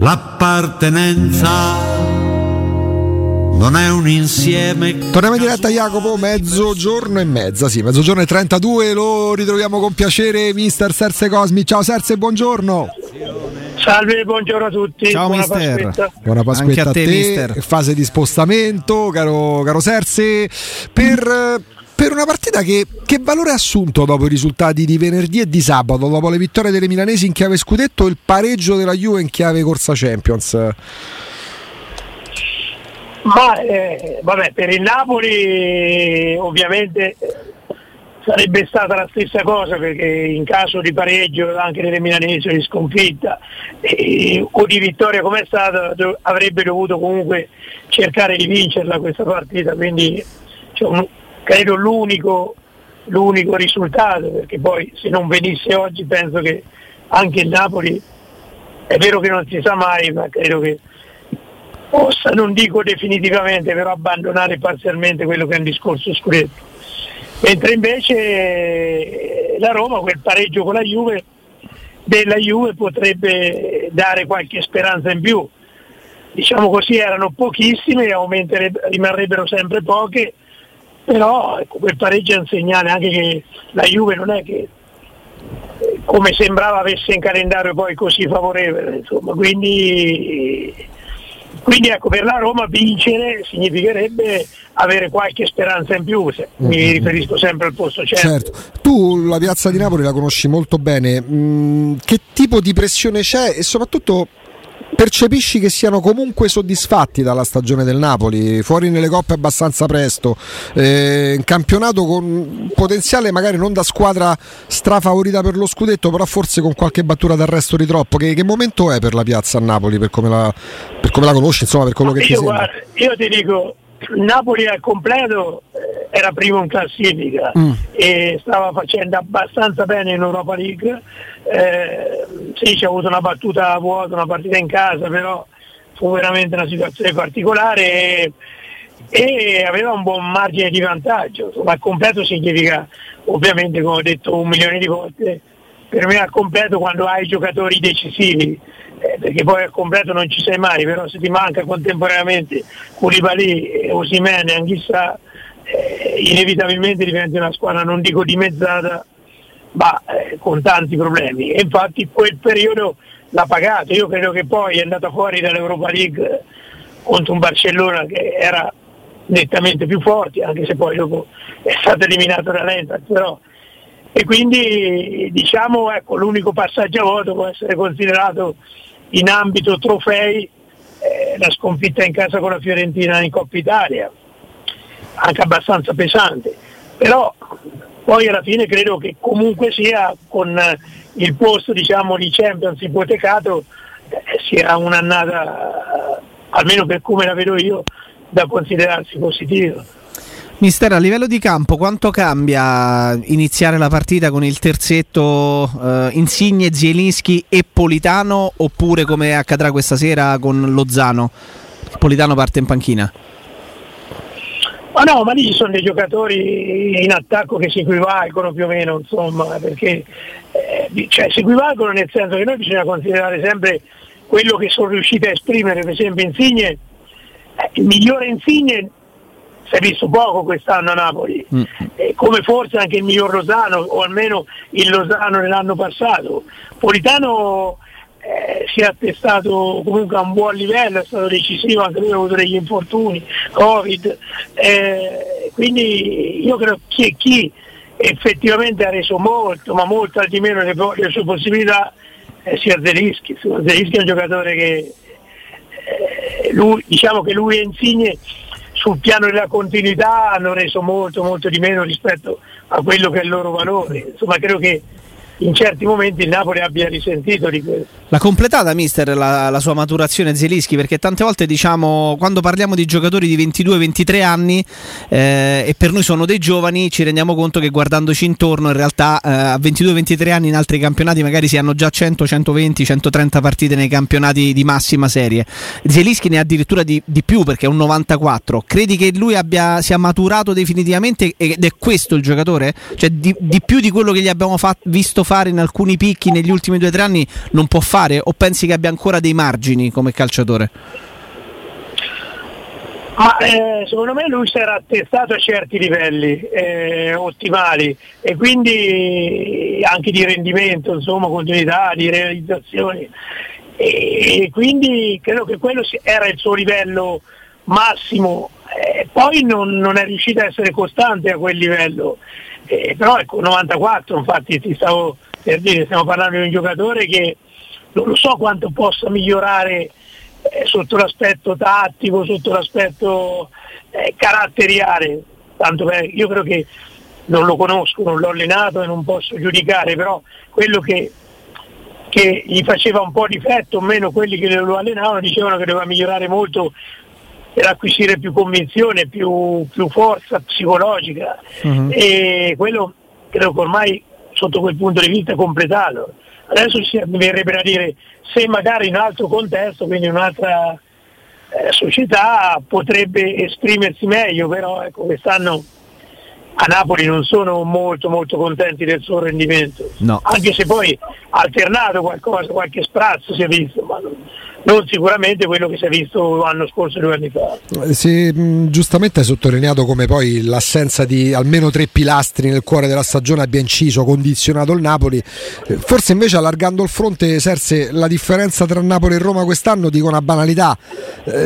L'appartenenza non è un insieme. Torniamo in diretta Jacopo, mezzogiorno e mezza, sì, mezzogiorno e 32, lo ritroviamo con piacere mister Serse Cosmi. Ciao Serse, buongiorno. Salve, buongiorno a tutti. Ciao Buona mister. Pasquetta. Buona Pasquetta Anche a te, mister. Fase di spostamento, caro, caro Serse, per, per una partita che, che valore ha assunto dopo i risultati di venerdì e di sabato, dopo le vittorie delle milanesi in chiave scudetto e il pareggio della Juve in chiave corsa Champions? Ma eh, vabbè, per il Napoli ovviamente eh, sarebbe stata la stessa cosa perché in caso di pareggio anche delle milanesi di sconfitta eh, o di vittoria come è stata avrebbe dovuto comunque cercare di vincerla questa partita, quindi cioè, credo l'unico, l'unico risultato perché poi se non venisse oggi penso che anche il Napoli è vero che non si sa mai ma credo che possa, non dico definitivamente, però abbandonare parzialmente quello che è un discorso scudetto. Mentre invece eh, la Roma, quel pareggio con la Juve, della Juve potrebbe dare qualche speranza in più. Diciamo così erano pochissime, rimarrebbero sempre poche, però ecco, quel pareggio è un segnale anche che la Juve non è che eh, come sembrava avesse in calendario poi così favorevole, insomma, quindi quindi ecco, per la Roma vincere significherebbe avere qualche speranza in più, se- mi riferisco sempre al posto certo. Certo, tu la piazza di Napoli la conosci molto bene, Mm, che tipo di pressione c'è e soprattutto percepisci che siano comunque soddisfatti dalla stagione del Napoli, fuori nelle coppe abbastanza presto, eh, in campionato con potenziale magari non da squadra strafavorita per lo scudetto, però forse con qualche battuta d'arresto di troppo, che, che momento è per la piazza a Napoli, per come la, per come la conosci, insomma per quello che ti Io, sembra? guarda, io ti dico, Napoli al completo era primo in classifica Mm. e stava facendo abbastanza bene in Europa League. Eh, sì, c'è avuto una battuta a vuoto, una partita in casa, però fu veramente una situazione particolare e, e aveva un buon margine di vantaggio. Al completo significa, ovviamente, come ho detto un milione di volte, per me al completo quando hai giocatori decisivi, eh, perché poi al completo non ci sei mai, però se ti manca contemporaneamente Koulibaly, Osimene, Anghissà, eh, inevitabilmente diventi una squadra non dico dimezzata, ma eh, con tanti problemi. E infatti quel periodo l'ha pagato, io credo che poi è andata fuori dall'Europa League contro un Barcellona che era nettamente più forte, anche se poi dopo è stato eliminato dall'Eintracht, però. E quindi diciamo ecco, l'unico passaggio a voto può essere considerato in ambito trofei eh, la sconfitta in casa con la Fiorentina in Coppa Italia, anche abbastanza pesante, però poi alla fine credo che comunque sia con eh, il posto diciamo, di Champions ipotecato eh, sia un'annata, eh, almeno per come la vedo io, da considerarsi positiva. Mister, a livello di campo, quanto cambia iniziare la partita con il terzetto eh, Insigne, Zielinski e Politano oppure come accadrà questa sera con Lozano? Politano parte in panchina. Ma no, ma lì ci sono dei giocatori in attacco che si equivalgono più o meno, insomma, perché eh, cioè, si equivalgono nel senso che noi bisogna considerare sempre quello che sono riusciti a esprimere, per esempio Insigne, eh, il migliore Insigne si è visto poco quest'anno a Napoli, Mm. eh, come forse anche il miglior Lozano, o almeno il Lozano nell'anno passato. Politano eh, si è attestato comunque a un buon livello, è stato decisivo, anche lui ha avuto degli infortuni, Covid, eh, quindi io credo che chi effettivamente ha reso molto, ma molto al di meno le, le sue possibilità, eh, sia Zelischi. Zelischi è un giocatore che eh, lui, diciamo che lui e Insigne sul piano della continuità hanno reso molto molto di meno rispetto a quello che è il loro valore. Insomma credo che in certi momenti il Napoli abbia risentito di questo. L'ha completata, mister, la, la sua maturazione Zelischi? Perché tante volte diciamo, quando parliamo di giocatori di 22-23 anni eh, e per noi sono dei giovani, ci rendiamo conto che guardandoci intorno in realtà eh, a 22-23 anni in altri campionati magari si hanno già 100, 120, 130 partite nei campionati di massima serie. Zelischi ne ha addirittura di, di più perché è un 94. Credi che lui abbia, sia maturato definitivamente ed è questo il giocatore? Cioè di, di più di quello che gli abbiamo fa- visto fare in alcuni picchi negli ultimi due o tre anni non può fare o pensi che abbia ancora dei margini come calciatore? Ma eh, secondo me lui si era attestato a certi livelli eh, ottimali e quindi anche di rendimento, insomma, continuità, di realizzazioni. E quindi credo che quello era il suo livello massimo. Eh, poi non, non, è riuscito a essere costante a quel livello. Eh, però ecco, 94, infatti ti stavo per dire, stiamo parlando di un giocatore che non lo so quanto possa migliorare eh, sotto l'aspetto tattico, sotto l'aspetto eh, caratteriale, tanto per, io credo che non lo conosco, non l'ho allenato e non posso giudicare, però quello che, che gli faceva un po' difetto, o meno quelli che lo allenavano, dicevano che doveva migliorare molto per acquisire più convinzione, più, più forza psicologica uh-huh. e quello credo che ormai sotto quel punto di vista è completato. Adesso si verrebbe da dire se magari in un altro contesto, quindi in un'altra eh, società, potrebbe esprimersi meglio, però ecco, quest'anno a Napoli non sono molto molto contenti del suo rendimento, no. anche se poi ha alternato qualcosa, qualche sprazzo si è visto, ma non, non sicuramente quello che si è visto l'anno scorso due anni fa. Si, giustamente hai sottolineato come poi l'assenza di almeno tre pilastri nel cuore della stagione abbia inciso, condizionato il Napoli. Forse invece allargando il fronte, Serse, la differenza tra Napoli e Roma quest'anno dico una banalità.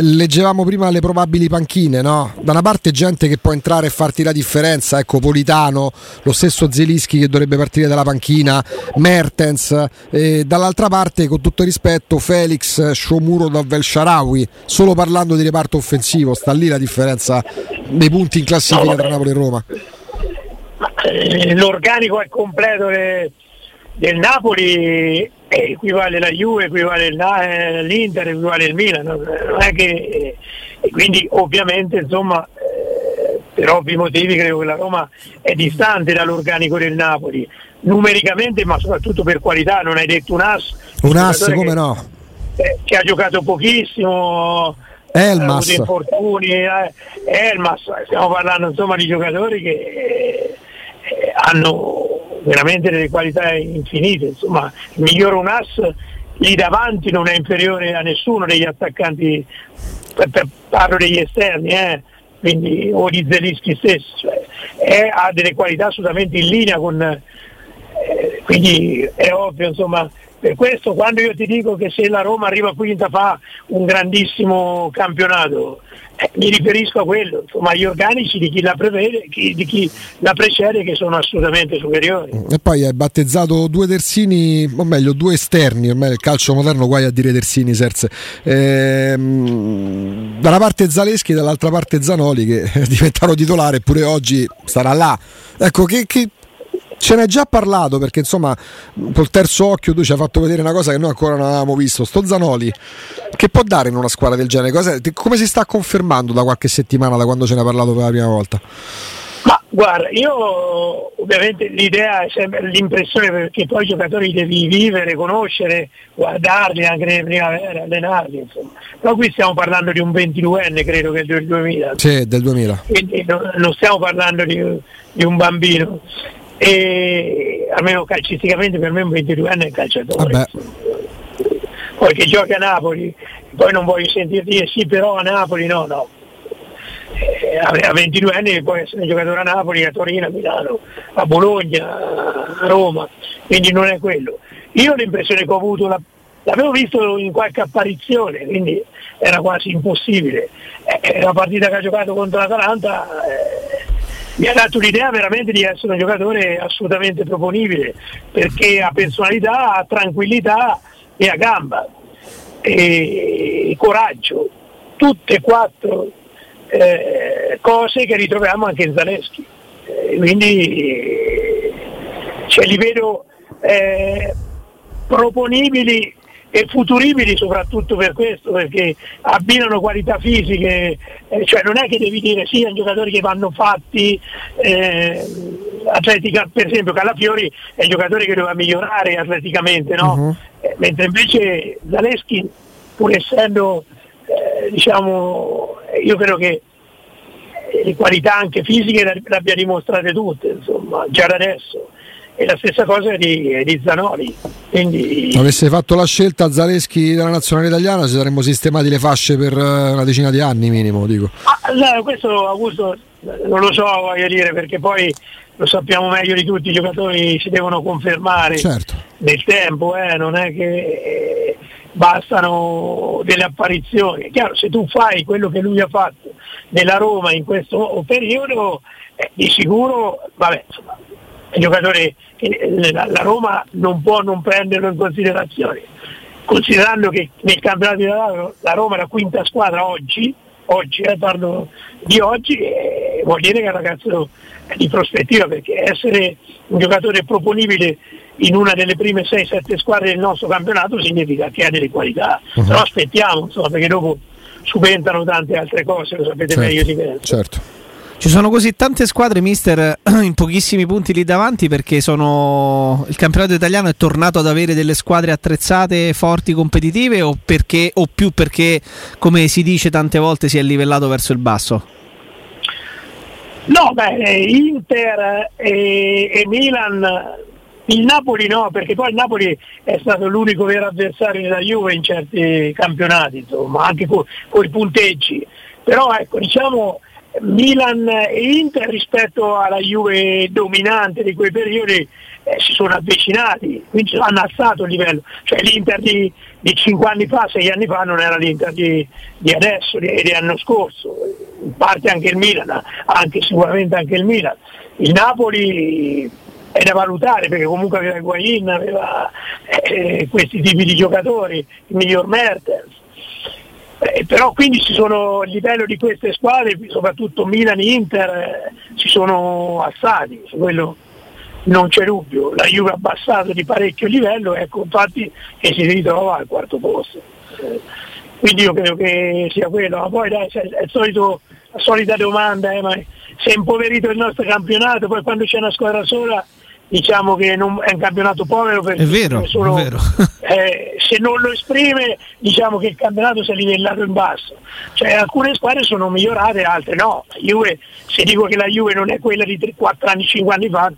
leggevamo prima le probabili panchine, no? Da una parte gente che può entrare e farti la differenza, ecco Politano, lo stesso Zelischi che dovrebbe partire dalla panchina, Mertens, e dall'altra parte con tutto rispetto Felix, Shomuro da Velsharawi, solo parlando di reparto offensivo, sta lì la differenza dei punti in classifica tra Napoli e Roma. Eh, l'organico è completo del Napoli equivale la Juve, equivale eh, l'Inter, equivale il Milan, non è che, e quindi ovviamente insomma eh, per ovvi motivi credo che la Roma è distante dall'organico del Napoli, numericamente ma soprattutto per qualità, non hai detto un as. Un as come che, no? Eh, che ha giocato pochissimo, Elmas. ha infortuni, eh, Elmas, stiamo parlando insomma di giocatori che eh, hanno veramente delle qualità infinite, insomma il miglior Unas lì davanti non è inferiore a nessuno degli attaccanti, per, per, parlo degli esterni, eh, quindi, o di Zelischi stesso, cioè, è, ha delle qualità assolutamente in linea con... Quindi è ovvio insomma per questo quando io ti dico che se la Roma arriva quinta fa un grandissimo campionato, eh, mi riferisco a quello, insomma agli organici di chi la prevede, chi, di chi la precede che sono assolutamente superiori. E poi hai battezzato due terzini, o meglio due esterni, ormai nel calcio moderno guai a dire terzini, Serse. Ehm, dalla parte Zaleschi e dall'altra parte Zanoli che diventarono titolare eppure oggi starà là. Ecco, che, che ce n'è già parlato perché insomma col terzo occhio tu ci hai fatto vedere una cosa che noi ancora non avevamo visto sto Zanoli che può dare in una squadra del genere Cos'è? come si sta confermando da qualche settimana da quando ce ne ha parlato per la prima volta ma guarda, io ovviamente l'idea è sempre l'impressione perché poi i giocatori devi vivere, conoscere, guardarli anche nelle primavere, allenarli, insomma. Però qui stiamo parlando di un 22enne, credo che è del 2000. Sì, del 2000. Quindi non stiamo parlando di, di un bambino e almeno calcisticamente per me un 22 anni è calciatore. Vabbè. Poi che giochi a Napoli, poi non voglio sentire dire sì però a Napoli, no, no. Eh, a 22 anni può essere giocatore a Napoli, a Torino, a Milano, a Bologna, a Roma, quindi non è quello. Io l'impressione che ho avuto, la, l'avevo visto in qualche apparizione, quindi era quasi impossibile. Eh, la partita che ha giocato contro l'Atalanta eh, mi ha dato l'idea veramente di essere un giocatore assolutamente proponibile perché ha personalità, ha tranquillità e ha gamba e coraggio, tutte e quattro eh, cose che ritroviamo anche in Zaleschi. Eh, quindi cioè, li vedo eh, proponibili e futuribili soprattutto per questo, perché abbinano qualità fisiche, eh, cioè non è che devi dire sì a giocatori che vanno fatti, eh, atletica, per esempio Calafiori è un giocatore che doveva migliorare atleticamente, no? uh-huh. eh, mentre invece Zaleschi, pur essendo, eh, diciamo, io credo che le qualità anche fisiche le abbia dimostrate tutte, insomma, già da adesso e la stessa cosa di, di Zanoli. Quindi... Avesse fatto la scelta Zaleschi della nazionale italiana ci saremmo sistemati le fasce per eh, una decina di anni minimo. Dico. Ah, no, questo Augusto non lo so, voglio dire, perché poi lo sappiamo meglio di tutti, i giocatori si devono confermare certo. nel tempo, eh, non è che eh, bastano delle apparizioni. È chiaro, se tu fai quello che lui ha fatto nella Roma in questo periodo, eh, di sicuro, vabbè, insomma, giocatore che la, la Roma non può non prenderlo in considerazione. Considerando che nel campionato di la, la Roma è la quinta squadra oggi, oggi eh, parlo di oggi, eh, vuol dire che è un ragazzo di prospettiva perché essere un giocatore proponibile in una delle prime 6-7 squadre del nostro campionato significa che ha delle qualità, uh-huh. però aspettiamo insomma, perché dopo subentrano tante altre cose, lo sapete certo, meglio di me. Certo. Ci sono così tante squadre, mister, in pochissimi punti lì davanti perché sono... il campionato italiano è tornato ad avere delle squadre attrezzate, forti, competitive o, perché, o più perché, come si dice tante volte, si è livellato verso il basso? No, beh, Inter e, e Milan il Napoli no, perché poi il Napoli è stato l'unico vero avversario della Juve in certi campionati, insomma, anche con, con i punteggi. Però ecco, diciamo Milan e Inter rispetto alla Juve dominante di quei periodi eh, si sono avvicinati, quindi hanno alzato il livello. Cioè l'Inter di, di 5 anni fa, 6 anni fa non era l'Inter di, di adesso, di, di l'anno scorso. In parte anche il Milan, anche sicuramente anche il Milan. Il Napoli è da valutare perché comunque aveva Guain, aveva eh, questi tipi di giocatori, il miglior Mertens eh, però quindi si sono, a livello di queste squadre, soprattutto Milan e Inter, eh, si sono alzati, su quello non c'è dubbio. La Juve ha abbassato di parecchio livello, ecco infatti che si ritrova al quarto posto. Eh, quindi io credo che sia quello, ma poi dai, è solito, la solita domanda, eh, ma si è impoverito il nostro campionato, poi quando c'è una squadra sola diciamo che non, è un campionato povero perché è vero, solo, è vero. se non lo esprime diciamo che il campionato si è livellato in basso. Cioè alcune squadre sono migliorate altre no. Juve, se dico che la Juve non è quella di 3, 4 anni 5 anni fa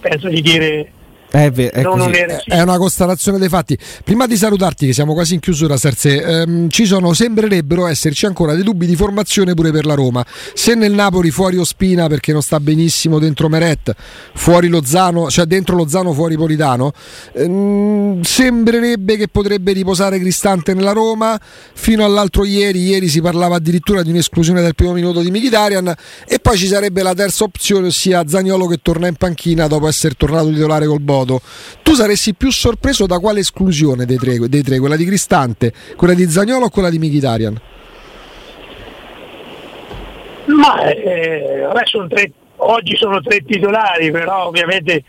penso di dire è, ver- è, è, una costellazione dei fatti. Prima di salutarti, che siamo quasi in chiusura, Serse, ehm, ci sono, sembrerebbero esserci ancora dei dubbi di formazione pure per la Roma. Se nel Napoli fuori Ospina perché non sta benissimo dentro Meret, fuori Lozano, cioè dentro Lozano fuori Politano, ehm, sembrerebbe che potrebbe riposare Cristante nella Roma. Fino all'altro ieri, ieri si parlava addirittura di un'esclusione del primo minuto di Mkhitaryan e poi ci sarebbe la terza opzione, ossia Zagnolo che torna in panchina dopo essere tornato titolare col Bodo modo, tu saresti più sorpreso da quale esclusione dei tre, dei tre quella di Cristante, quella di Zagnolo o quella di Mkhitaryan? Ma eh, sono tre, oggi sono tre titolari, però ovviamente eh,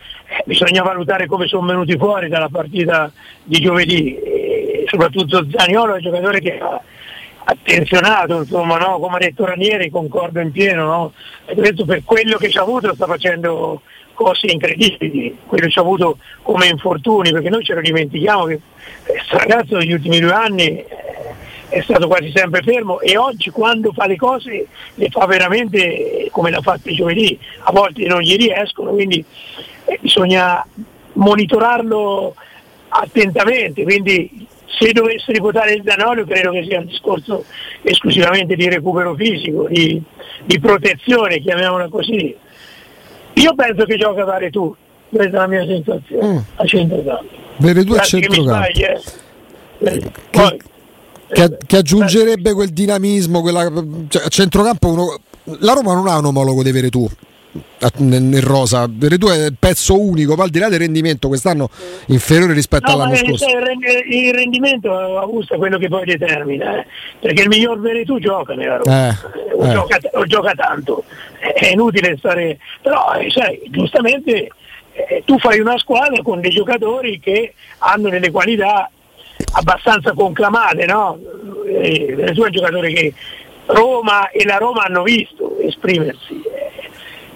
bisogna valutare come sono venuti fuori dalla partita di giovedì. E soprattutto Zagnolo è un giocatore che ha attenzionato, insomma, no? come ha detto Ranieri, concordo in pieno, no? per quello che ci ha avuto sta facendo cose incredibili, quello ci ha avuto come infortuni, perché noi ce lo dimentichiamo che questo ragazzo negli ultimi due anni eh, è stato quasi sempre fermo e oggi quando fa le cose le fa veramente come l'ha fatto giovedì, a volte non gli riescono, quindi eh, bisogna monitorarlo attentamente, quindi se dovesse ripotare il Danolio credo che sia un discorso esclusivamente di recupero fisico, di, di protezione, chiamiamola così. Io penso che gioca a tu, questa è la mia sensazione, mm. a centrocampo. Veretù a centrocampo. Eh. Eh, poi, che, eh, che, aggiungerebbe quel dinamismo, quella, cioè, a centrocampo uno, la Roma non ha un omologo di Veretù nel rosa Veretù è il pezzo unico poi al di là del rendimento quest'anno inferiore rispetto no, all'anno scorso il rendimento Augusto è quello che poi determina eh? perché il miglior Veretù gioca nella Roma eh, o, eh. Gioca, o, Gioca, tanto è inutile stare però eh, sai giustamente eh, tu fai una squadra con dei giocatori che hanno delle qualità abbastanza conclamate no? Veretù è un giocatore che Roma e la Roma hanno visto esprimersi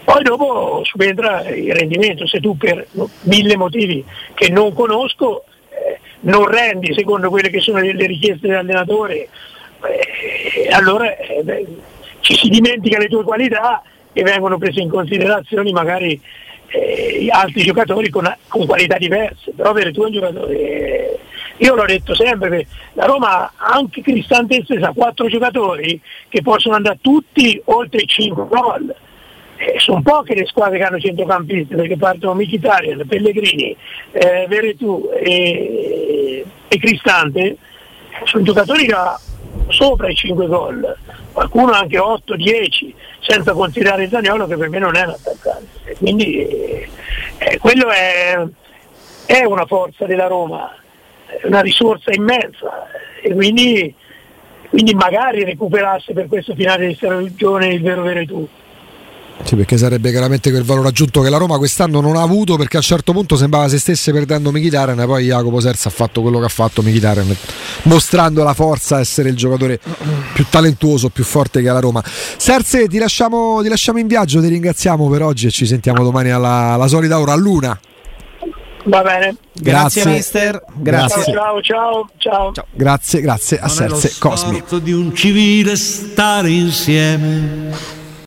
poi dopo subentra il rendimento, se tu per mille motivi che non conosco eh, non rendi secondo quelle che sono le, richieste dell'allenatore, eh, allora eh, beh, ci si dimentica le tue qualità e vengono prese in considerazione magari eh, altri giocatori con, con, qualità diverse, però avere tu un giocatore, io l'ho detto sempre, la Roma anche Cristante stessa ha quattro giocatori che possono andare tutti oltre i 5 gol. Eh, sono poche le squadre che hanno centrocampisti perché partono Michitarian, Pellegrini, eh, Veretù e, e Cristante, sono giocatori che sopra i 5 gol, qualcuno anche 8-10, senza considerare Zaniolo che per me non è un attaccante. Quindi eh, quello è, è, una forza della Roma, una risorsa immensa e quindi, quindi magari recuperasse per questo finale di stagione il vero Veretù. Sì, perché sarebbe chiaramente quel valore aggiunto che la Roma quest'anno non ha avuto perché a un certo punto sembrava se stesse perdendo Mkhitaryan e poi Jacopo Serza ha fatto quello che ha fatto Mkhitaryan mostrando la forza essere il giocatore più talentuoso, più forte che ha la Roma. Serse ti lasciamo, ti lasciamo in viaggio, ti ringraziamo per oggi e ci sentiamo domani alla, alla solita ora, a luna. Va bene. Grazie, grazie mister. Grazie. Ciao, ciao, ciao, ciao. Grazie, grazie a Serse Cosmi. di un civile stare insieme